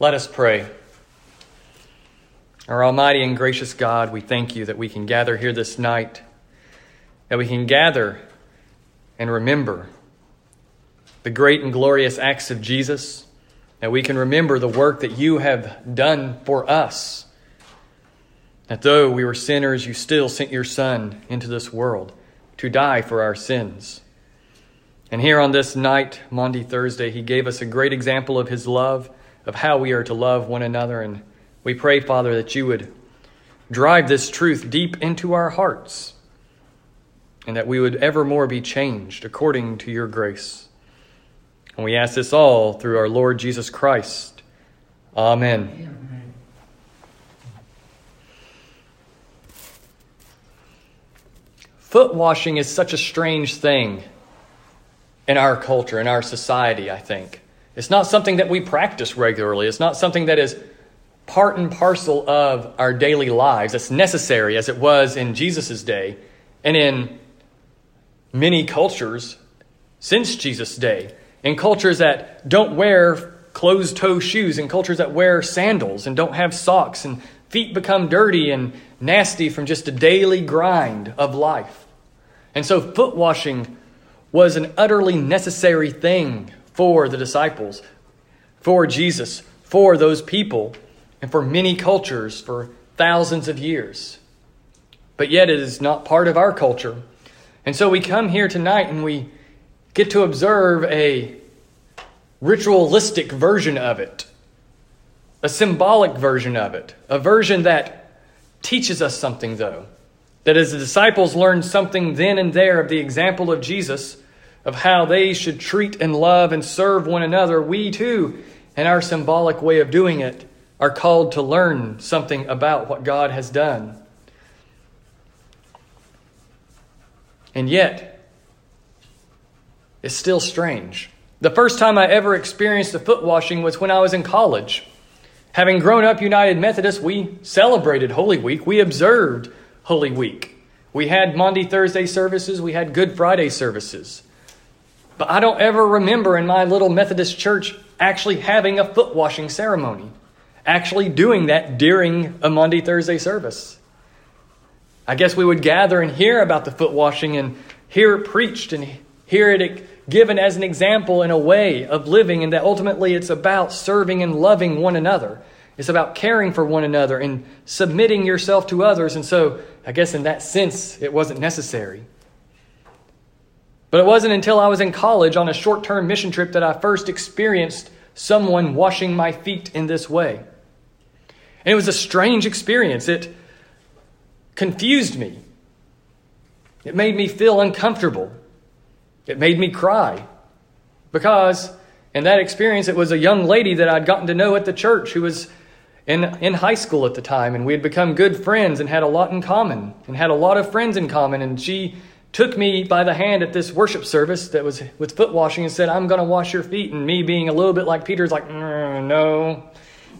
Let us pray. Our Almighty and gracious God, we thank you that we can gather here this night, that we can gather and remember the great and glorious acts of Jesus, that we can remember the work that you have done for us. That though we were sinners, you still sent your Son into this world to die for our sins. And here on this night, Maundy Thursday, he gave us a great example of his love of how we are to love one another. And we pray, Father, that you would drive this truth deep into our hearts and that we would evermore be changed according to your grace. And we ask this all through our Lord Jesus Christ. Amen. Amen. Foot washing is such a strange thing in our culture, in our society, I think. It's not something that we practice regularly. It's not something that is part and parcel of our daily lives. It's necessary as it was in Jesus' day and in many cultures since Jesus' day. In cultures that don't wear closed toe shoes, in cultures that wear sandals and don't have socks, and feet become dirty and nasty from just a daily grind of life. And so, foot washing was an utterly necessary thing for the disciples, for Jesus, for those people, and for many cultures for thousands of years. But yet it is not part of our culture. And so we come here tonight and we get to observe a ritualistic version of it, a symbolic version of it, a version that teaches us something, though. That as the disciples learned something then and there of the example of Jesus, of how they should treat and love and serve one another, we too, in our symbolic way of doing it, are called to learn something about what God has done. And yet, it's still strange. The first time I ever experienced the foot washing was when I was in college. Having grown up United Methodist, we celebrated Holy Week. We observed Holy Week. We had Maundy Thursday services, we had Good Friday services. But I don't ever remember in my little Methodist church actually having a foot washing ceremony, actually doing that during a Maundy Thursday service. I guess we would gather and hear about the foot washing and hear it preached and hear it given as an example in a way of living, and that ultimately it's about serving and loving one another. It's about caring for one another and submitting yourself to others. And so, I guess in that sense, it wasn't necessary. But it wasn't until I was in college on a short term mission trip that I first experienced someone washing my feet in this way. And it was a strange experience. It confused me, it made me feel uncomfortable, it made me cry. Because in that experience, it was a young lady that I'd gotten to know at the church who was in, in high school at the time, and we had become good friends and had a lot in common, and had a lot of friends in common. And she took me by the hand at this worship service that was with foot washing and said, I'm going to wash your feet. And me being a little bit like Peter's like, mm, no,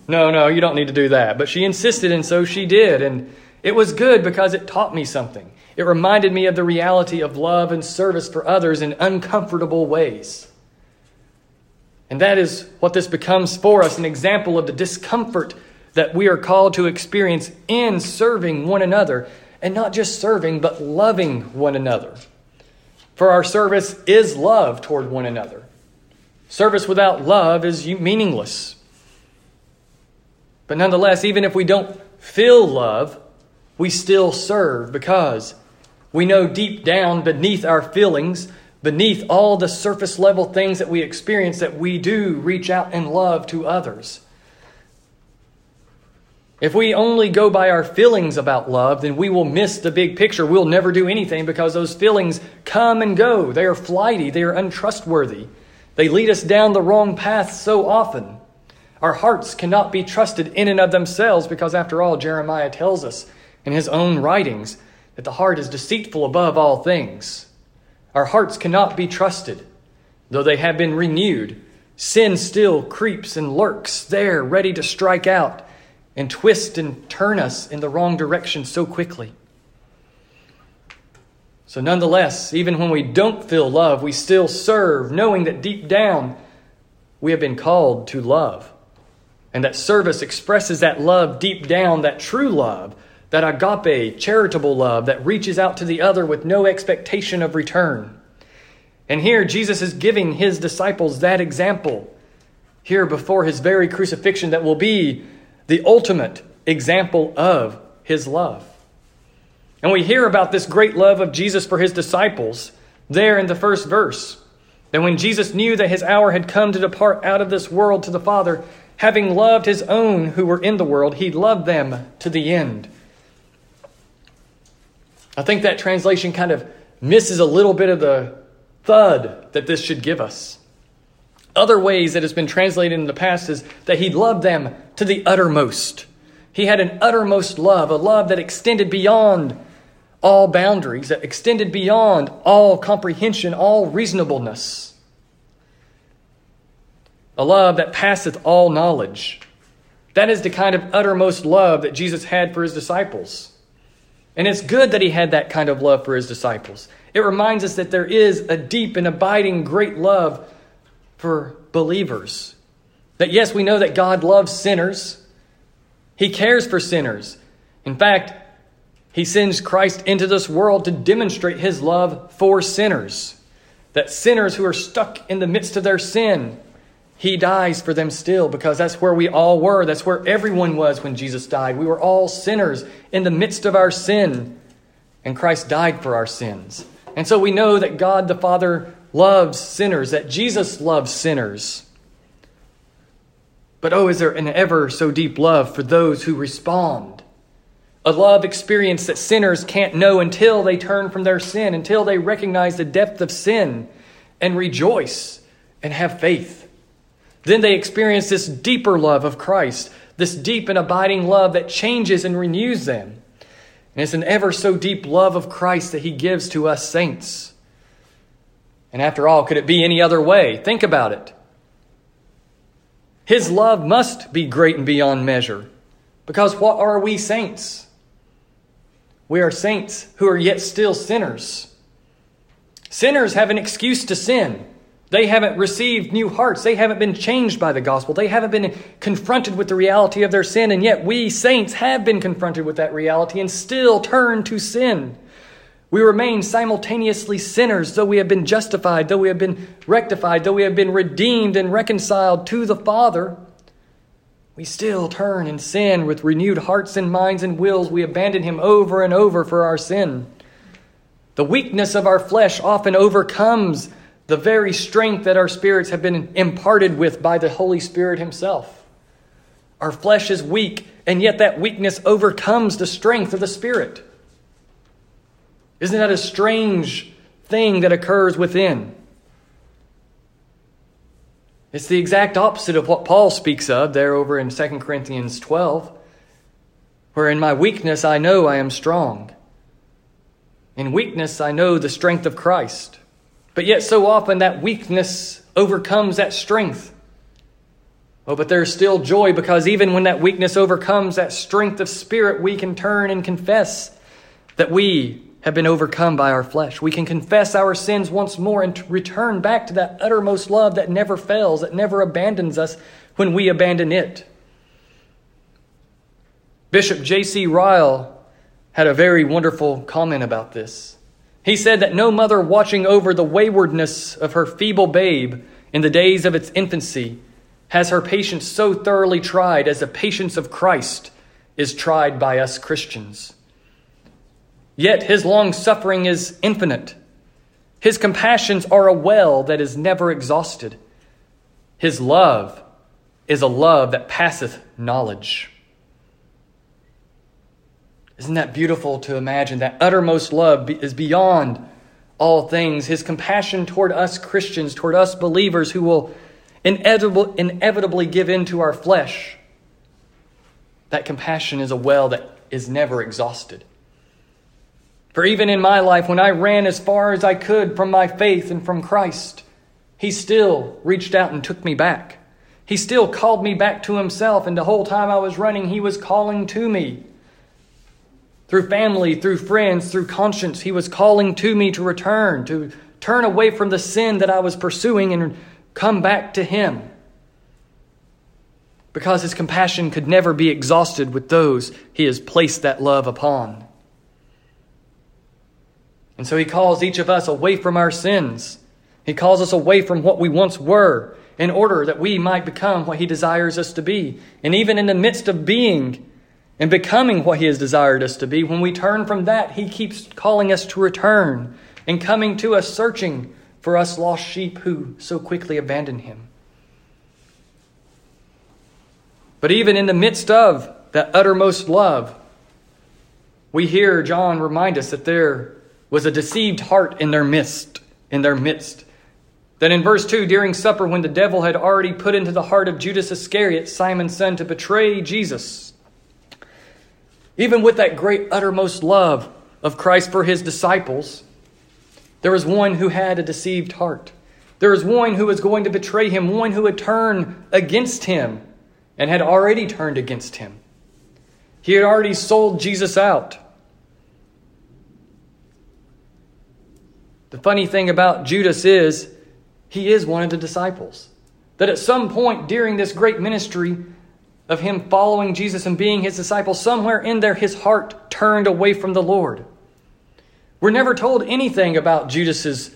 no, no, you don't need to do that. But she insisted, and so she did. And it was good because it taught me something. It reminded me of the reality of love and service for others in uncomfortable ways. And that is what this becomes for us an example of the discomfort that we are called to experience in serving one another and not just serving, but loving one another. For our service is love toward one another. Service without love is meaningless. But nonetheless, even if we don't feel love, we still serve because we know deep down beneath our feelings, beneath all the surface level things that we experience, that we do reach out in love to others. If we only go by our feelings about love, then we will miss the big picture. We'll never do anything because those feelings come and go. They are flighty, they are untrustworthy. They lead us down the wrong path so often. Our hearts cannot be trusted in and of themselves because, after all, Jeremiah tells us in his own writings that the heart is deceitful above all things. Our hearts cannot be trusted. Though they have been renewed, sin still creeps and lurks there, ready to strike out and twist and turn us in the wrong direction so quickly. So, nonetheless, even when we don't feel love, we still serve, knowing that deep down we have been called to love. And that service expresses that love deep down, that true love, that agape, charitable love that reaches out to the other with no expectation of return. And here, Jesus is giving his disciples that example here before his very crucifixion that will be the ultimate example of his love. And we hear about this great love of Jesus for his disciples there in the first verse. That when Jesus knew that his hour had come to depart out of this world to the Father, having loved his own who were in the world, he loved them to the end. I think that translation kind of misses a little bit of the thud that this should give us. Other ways that has been translated in the past is that he loved them to the uttermost. He had an uttermost love, a love that extended beyond all boundaries, that extended beyond all comprehension, all reasonableness. A love that passeth all knowledge. That is the kind of uttermost love that Jesus had for his disciples. And it's good that he had that kind of love for his disciples. It reminds us that there is a deep and abiding great love for believers. That yes, we know that God loves sinners, He cares for sinners. In fact, He sends Christ into this world to demonstrate His love for sinners. That sinners who are stuck in the midst of their sin, He dies for them still because that's where we all were. That's where everyone was when Jesus died. We were all sinners in the midst of our sin, and Christ died for our sins. And so we know that God the Father loves sinners, that Jesus loves sinners. But oh, is there an ever so deep love for those who respond? A love experience that sinners can't know until they turn from their sin, until they recognize the depth of sin and rejoice and have faith. Then they experience this deeper love of Christ, this deep and abiding love that changes and renews them. And it's an ever so deep love of Christ that He gives to us saints. And after all, could it be any other way? Think about it. His love must be great and beyond measure. Because what are we saints? We are saints who are yet still sinners. Sinners have an excuse to sin. They haven't received new hearts. They haven't been changed by the gospel. They haven't been confronted with the reality of their sin. And yet, we saints have been confronted with that reality and still turn to sin. We remain simultaneously sinners, though we have been justified, though we have been rectified, though we have been redeemed and reconciled to the Father. We still turn and sin with renewed hearts and minds and wills. We abandon Him over and over for our sin. The weakness of our flesh often overcomes the very strength that our spirits have been imparted with by the Holy Spirit Himself. Our flesh is weak, and yet that weakness overcomes the strength of the Spirit. Isn't that a strange thing that occurs within? It's the exact opposite of what Paul speaks of there over in 2 Corinthians 12, where in my weakness I know I am strong. In weakness I know the strength of Christ. But yet, so often that weakness overcomes that strength. Oh, but there's still joy because even when that weakness overcomes that strength of spirit, we can turn and confess that we have been overcome by our flesh. We can confess our sins once more and return back to that uttermost love that never fails, that never abandons us when we abandon it. Bishop J.C. Ryle had a very wonderful comment about this. He said that no mother watching over the waywardness of her feeble babe in the days of its infancy has her patience so thoroughly tried as the patience of Christ is tried by us Christians. Yet his long suffering is infinite. His compassions are a well that is never exhausted. His love is a love that passeth knowledge. Isn't that beautiful to imagine? That uttermost love is beyond all things. His compassion toward us Christians, toward us believers who will inevitably give in to our flesh. That compassion is a well that is never exhausted. For even in my life, when I ran as far as I could from my faith and from Christ, He still reached out and took me back. He still called me back to Himself, and the whole time I was running, He was calling to me. Through family, through friends, through conscience, He was calling to me to return, to turn away from the sin that I was pursuing and come back to Him. because his compassion could never be exhausted with those he has placed that love upon. And so he calls each of us away from our sins. He calls us away from what we once were in order that we might become what he desires us to be. And even in the midst of being and becoming what he has desired us to be, when we turn from that, he keeps calling us to return and coming to us searching for us lost sheep who so quickly abandon him. But even in the midst of that uttermost love, we hear John remind us that there was a deceived heart in their midst, in their midst. Then in verse 2, during supper, when the devil had already put into the heart of Judas Iscariot, Simon's son, to betray Jesus, even with that great uttermost love of Christ for his disciples, there was one who had a deceived heart. There was one who was going to betray him, one who would turn against him and had already turned against him. He had already sold Jesus out. The funny thing about Judas is he is one of the disciples. That at some point during this great ministry of him following Jesus and being his disciple, somewhere in there his heart turned away from the Lord. We're never told anything about Judas's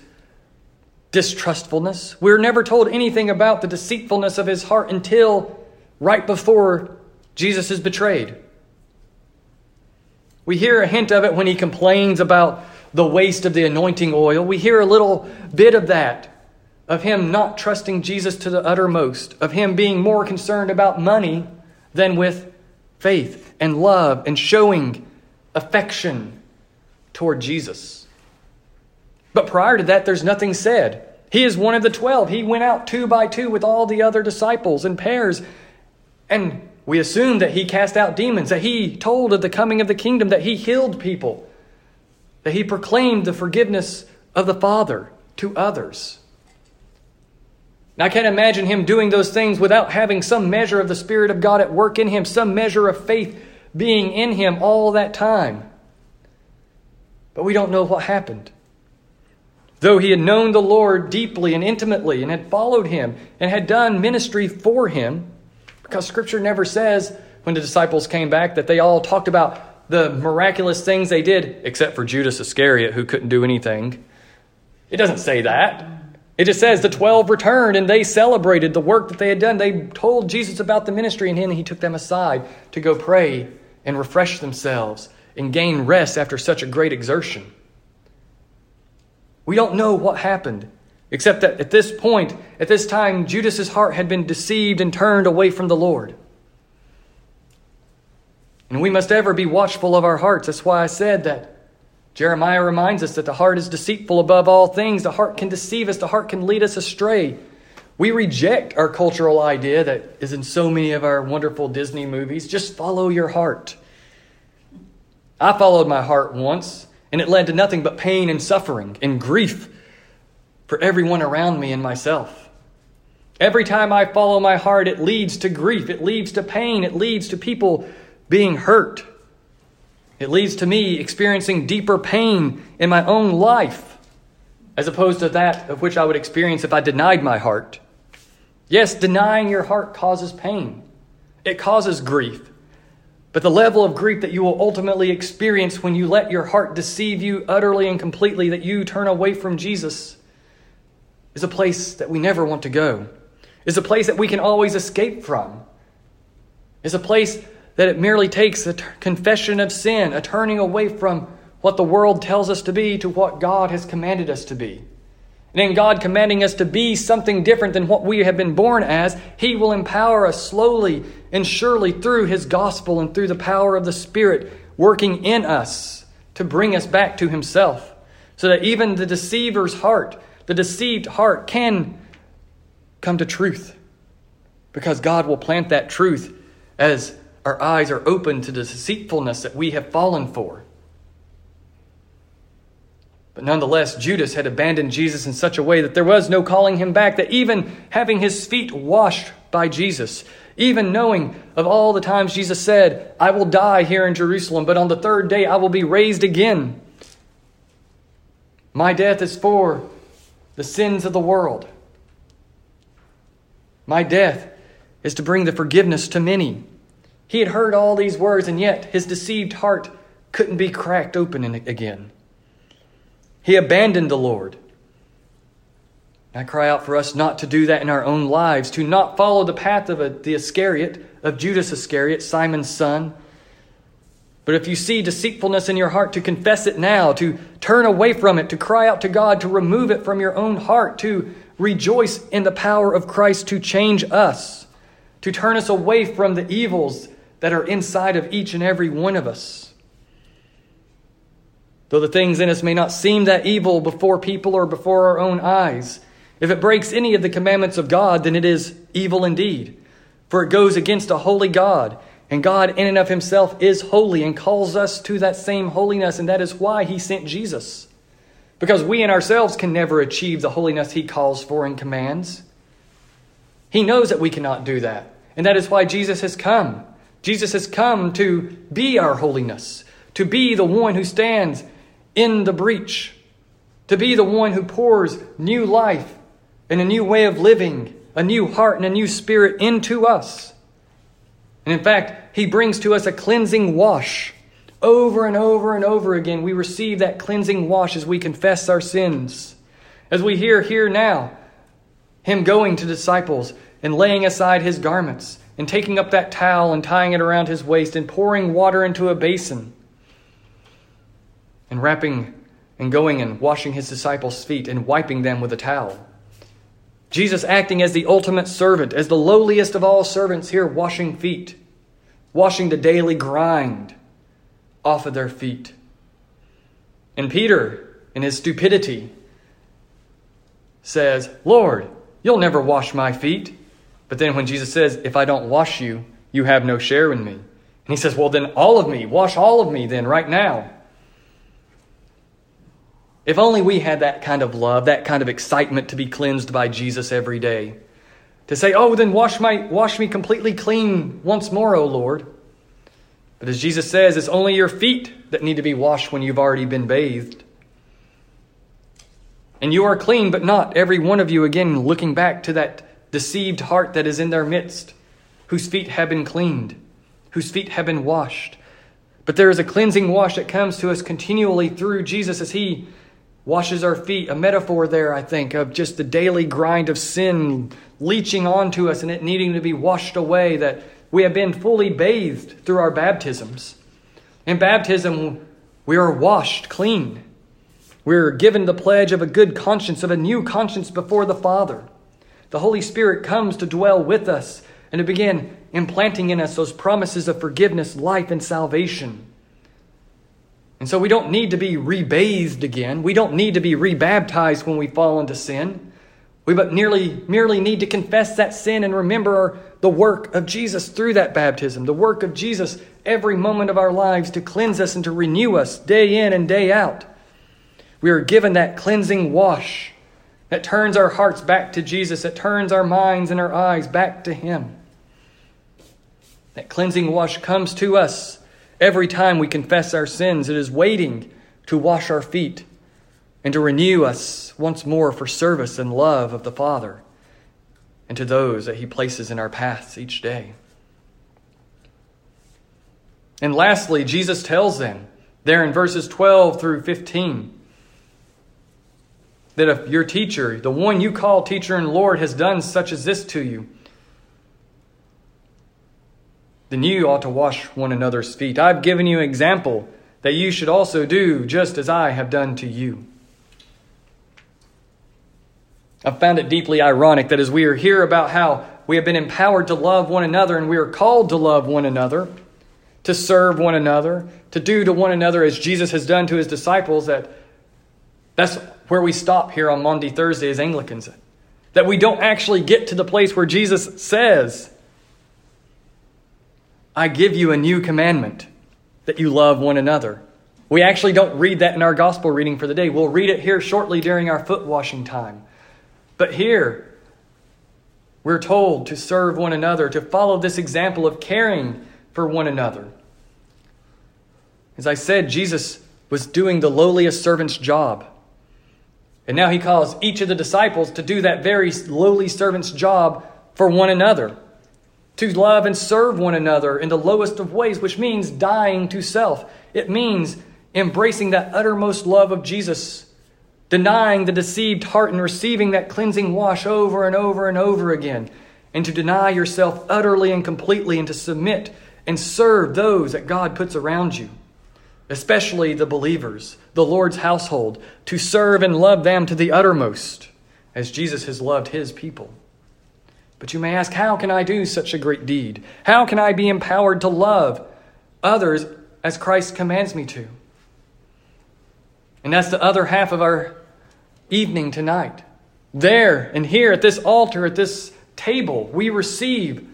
distrustfulness. We're never told anything about the deceitfulness of his heart until right before Jesus is betrayed. We hear a hint of it when he complains about the waste of the anointing oil. We hear a little bit of that, of him not trusting Jesus to the uttermost, of him being more concerned about money than with faith and love and showing affection toward Jesus. But prior to that, there's nothing said. He is one of the twelve. He went out two by two with all the other disciples in pairs and we assume that he cast out demons, that he told of the coming of the kingdom, that he healed people, that he proclaimed the forgiveness of the Father to others. Now, I can't imagine him doing those things without having some measure of the Spirit of God at work in him, some measure of faith being in him all that time. But we don't know what happened. Though he had known the Lord deeply and intimately and had followed him and had done ministry for him, because Scripture never says when the disciples came back that they all talked about the miraculous things they did, except for Judas Iscariot, who couldn't do anything. It doesn't say that. It just says the 12 returned and they celebrated the work that they had done. They told Jesus about the ministry and he took them aside to go pray and refresh themselves and gain rest after such a great exertion. We don't know what happened. Except that at this point, at this time, Judas's heart had been deceived and turned away from the Lord. And we must ever be watchful of our hearts. That's why I said that Jeremiah reminds us that the heart is deceitful above all things. The heart can deceive us, the heart can lead us astray. We reject our cultural idea that is in so many of our wonderful Disney movies just follow your heart. I followed my heart once, and it led to nothing but pain and suffering and grief for everyone around me and myself. Every time I follow my heart, it leads to grief, it leads to pain, it leads to people being hurt. It leads to me experiencing deeper pain in my own life as opposed to that of which I would experience if I denied my heart. Yes, denying your heart causes pain, it causes grief. But the level of grief that you will ultimately experience when you let your heart deceive you utterly and completely, that you turn away from Jesus, is a place that we never want to go, is a place that we can always escape from, is a place that it merely takes a t- confession of sin, a turning away from what the world tells us to be to what God has commanded us to be. And in God commanding us to be something different than what we have been born as, He will empower us slowly and surely through His gospel and through the power of the Spirit working in us to bring us back to Himself. So that even the deceiver's heart the deceived heart can come to truth because God will plant that truth as our eyes are open to the deceitfulness that we have fallen for. But nonetheless, Judas had abandoned Jesus in such a way that there was no calling him back, that even having his feet washed by Jesus, even knowing of all the times Jesus said, I will die here in Jerusalem, but on the third day I will be raised again. My death is for the sins of the world. My death is to bring the forgiveness to many. He had heard all these words, and yet his deceived heart couldn't be cracked open again. He abandoned the Lord. I cry out for us not to do that in our own lives, to not follow the path of a, the Iscariot, of Judas Iscariot, Simon's son. But if you see deceitfulness in your heart, to confess it now, to turn away from it, to cry out to God, to remove it from your own heart, to rejoice in the power of Christ to change us, to turn us away from the evils that are inside of each and every one of us. Though the things in us may not seem that evil before people or before our own eyes, if it breaks any of the commandments of God, then it is evil indeed. For it goes against a holy God. And God, in and of himself, is holy and calls us to that same holiness. And that is why he sent Jesus. Because we in ourselves can never achieve the holiness he calls for and commands. He knows that we cannot do that. And that is why Jesus has come. Jesus has come to be our holiness, to be the one who stands in the breach, to be the one who pours new life and a new way of living, a new heart and a new spirit into us. And in fact, He brings to us a cleansing wash. Over and over and over again, we receive that cleansing wash as we confess our sins. As we hear here now, Him going to disciples and laying aside His garments and taking up that towel and tying it around His waist and pouring water into a basin and wrapping and going and washing His disciples' feet and wiping them with a towel. Jesus acting as the ultimate servant, as the lowliest of all servants here, washing feet, washing the daily grind off of their feet. And Peter, in his stupidity, says, Lord, you'll never wash my feet. But then when Jesus says, If I don't wash you, you have no share in me. And he says, Well, then all of me, wash all of me then, right now. If only we had that kind of love, that kind of excitement to be cleansed by Jesus every day. To say, oh, then wash, my, wash me completely clean once more, O Lord. But as Jesus says, it's only your feet that need to be washed when you've already been bathed. And you are clean, but not every one of you, again, looking back to that deceived heart that is in their midst, whose feet have been cleaned, whose feet have been washed. But there is a cleansing wash that comes to us continually through Jesus as He washes our feet, a metaphor there, I think, of just the daily grind of sin leaching onto us and it needing to be washed away, that we have been fully bathed through our baptisms. In baptism, we are washed clean. We're given the pledge of a good conscience, of a new conscience before the Father. The Holy Spirit comes to dwell with us and to begin implanting in us those promises of forgiveness, life, and salvation. And so we don't need to be rebathed again. We don't need to be rebaptized when we fall into sin. We but nearly, merely need to confess that sin and remember the work of Jesus through that baptism, the work of Jesus every moment of our lives to cleanse us and to renew us day in and day out. We are given that cleansing wash that turns our hearts back to Jesus, that turns our minds and our eyes back to Him. That cleansing wash comes to us Every time we confess our sins, it is waiting to wash our feet and to renew us once more for service and love of the Father and to those that He places in our paths each day. And lastly, Jesus tells them there in verses 12 through 15 that if your teacher, the one you call teacher and Lord, has done such as this to you, then you ought to wash one another's feet. I've given you an example that you should also do just as I have done to you. I found it deeply ironic that as we are here about how we have been empowered to love one another and we are called to love one another, to serve one another, to do to one another as Jesus has done to his disciples, that that's where we stop here on Maundy Thursday as Anglicans. That we don't actually get to the place where Jesus says, I give you a new commandment that you love one another. We actually don't read that in our gospel reading for the day. We'll read it here shortly during our foot washing time. But here, we're told to serve one another, to follow this example of caring for one another. As I said, Jesus was doing the lowliest servant's job. And now he calls each of the disciples to do that very lowly servant's job for one another. to love and serve one another in the lowest of ways, which means dying to self. It means embracing that uttermost love of Jesus, denying the deceived heart and receiving that cleansing wash over and over and over again, and to deny yourself utterly and completely and to submit and serve those that God puts around you, especially the believers, the Lord's household, to serve and love them to the uttermost, as Jesus has loved his people. But you may ask, how can I do such a great deed? How can I be empowered to love others as Christ commands me to? And that's the other half of our evening tonight. There and here at this altar, at this table, we receive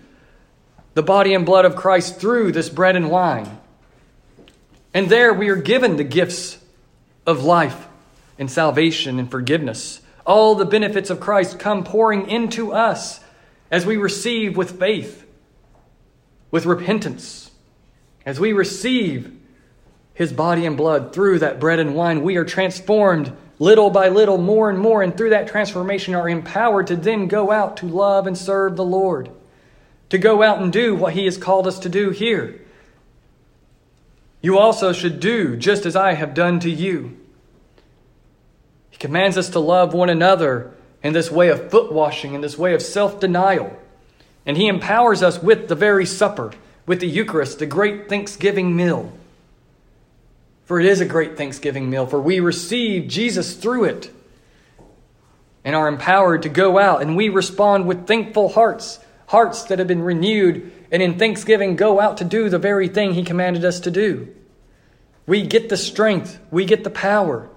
the body and blood of Christ through this bread and wine. And there we are given the gifts of life and salvation and forgiveness. All the benefits of Christ come pouring into us as we receive with faith, with repentance. As we receive his body and blood through that bread and wine, we are transformed little by little, more and more, and through that transformation are empowered to then go out to love and serve the Lord to go out and do what He has called us to do here. You also should do just as I have done to you. He commands us to love one another in this way of foot washing, in this way of self denial. And He empowers us with the very supper, with the Eucharist, the great Thanksgiving meal. For it is a great Thanksgiving meal, for we receive Jesus through it and are empowered to go out, and we respond with thankful hearts hearts that have been renewed, and in thanksgiving go out to do the very thing He commanded us to do. We get the strength, we get the power,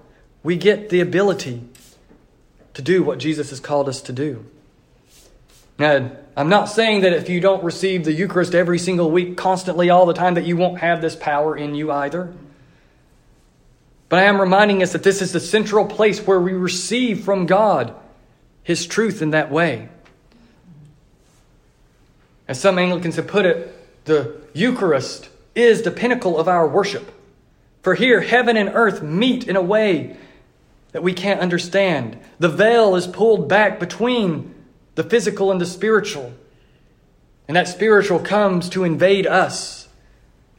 we get the ability to do what Jesus has called us to do. Now, I'm not saying that if you don't receive the Eucharist every single week, constantly, all the time, that you won't have this power in you either. But I am reminding us that this is the central place where we receive from God His truth in that way. As some Anglicans have put it, the Eucharist is the pinnacle of our worship. For here, heaven and earth meet in a way that we can't understand. The veil is pulled back between the physical and the spiritual. And that spiritual comes to invade us.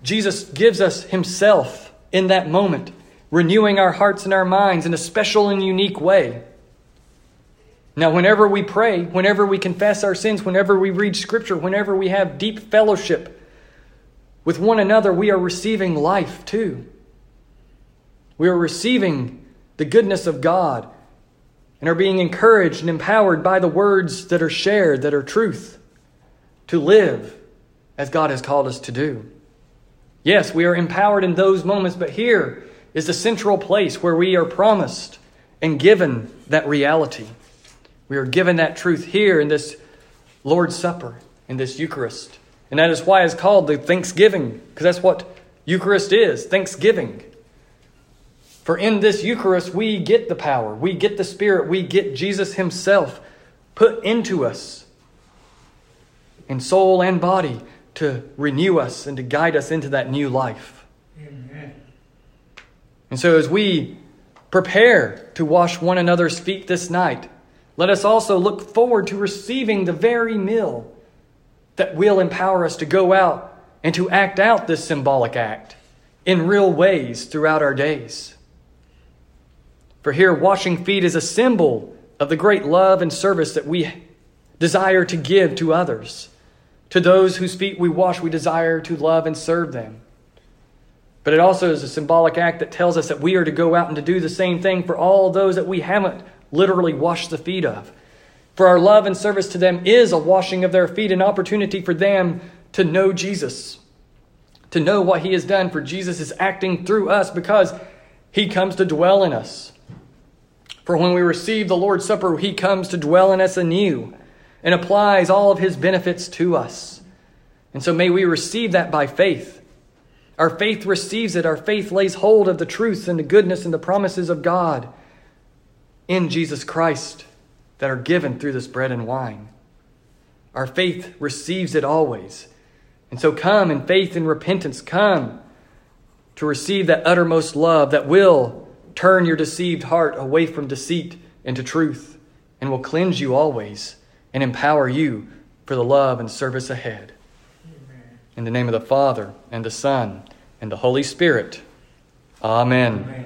Jesus gives us Himself in that moment, renewing our hearts and our minds in a special and unique way. Now, whenever we pray, whenever we confess our sins, whenever we read Scripture, whenever we have deep fellowship with one another, we are receiving life too. We are receiving the goodness of God and are being encouraged and empowered by the words that are shared, that are truth, to live as God has called us to do. Yes, we are empowered in those moments, but here is the central place where we are promised and given that reality. We are given that truth here in this Lord's Supper, in this Eucharist. And that is why it's called the Thanksgiving, because that's what Eucharist is Thanksgiving. For in this Eucharist, we get the power, we get the Spirit, we get Jesus Himself put into us in soul and body to renew us and to guide us into that new life. Amen. And so, as we prepare to wash one another's feet this night, let us also look forward to receiving the very meal that will empower us to go out and to act out this symbolic act in real ways throughout our days. For here, washing feet is a symbol of the great love and service that we desire to give to others. To those whose feet we wash, we desire to love and serve them. But it also is a symbolic act that tells us that we are to go out and to do the same thing for all those that we haven't literally wash the feet of. For our love and service to them is a washing of their feet, an opportunity for them to know Jesus, to know what He has done, for Jesus is acting through us because He comes to dwell in us. For when we receive the Lord's Supper, He comes to dwell in us anew and applies all of His benefits to us. And so may we receive that by faith. Our faith receives it. Our faith lays hold of the truths and the goodness and the promises of God in Jesus Christ that are given through this bread and wine. Our faith receives it always. And so come in faith and repentance. Come to receive that uttermost love that will turn your deceived heart away from deceit into truth and will cleanse you always and empower you for the love and service ahead. In the name of the Father, and the Son, and the Holy Spirit. Amen. Amen.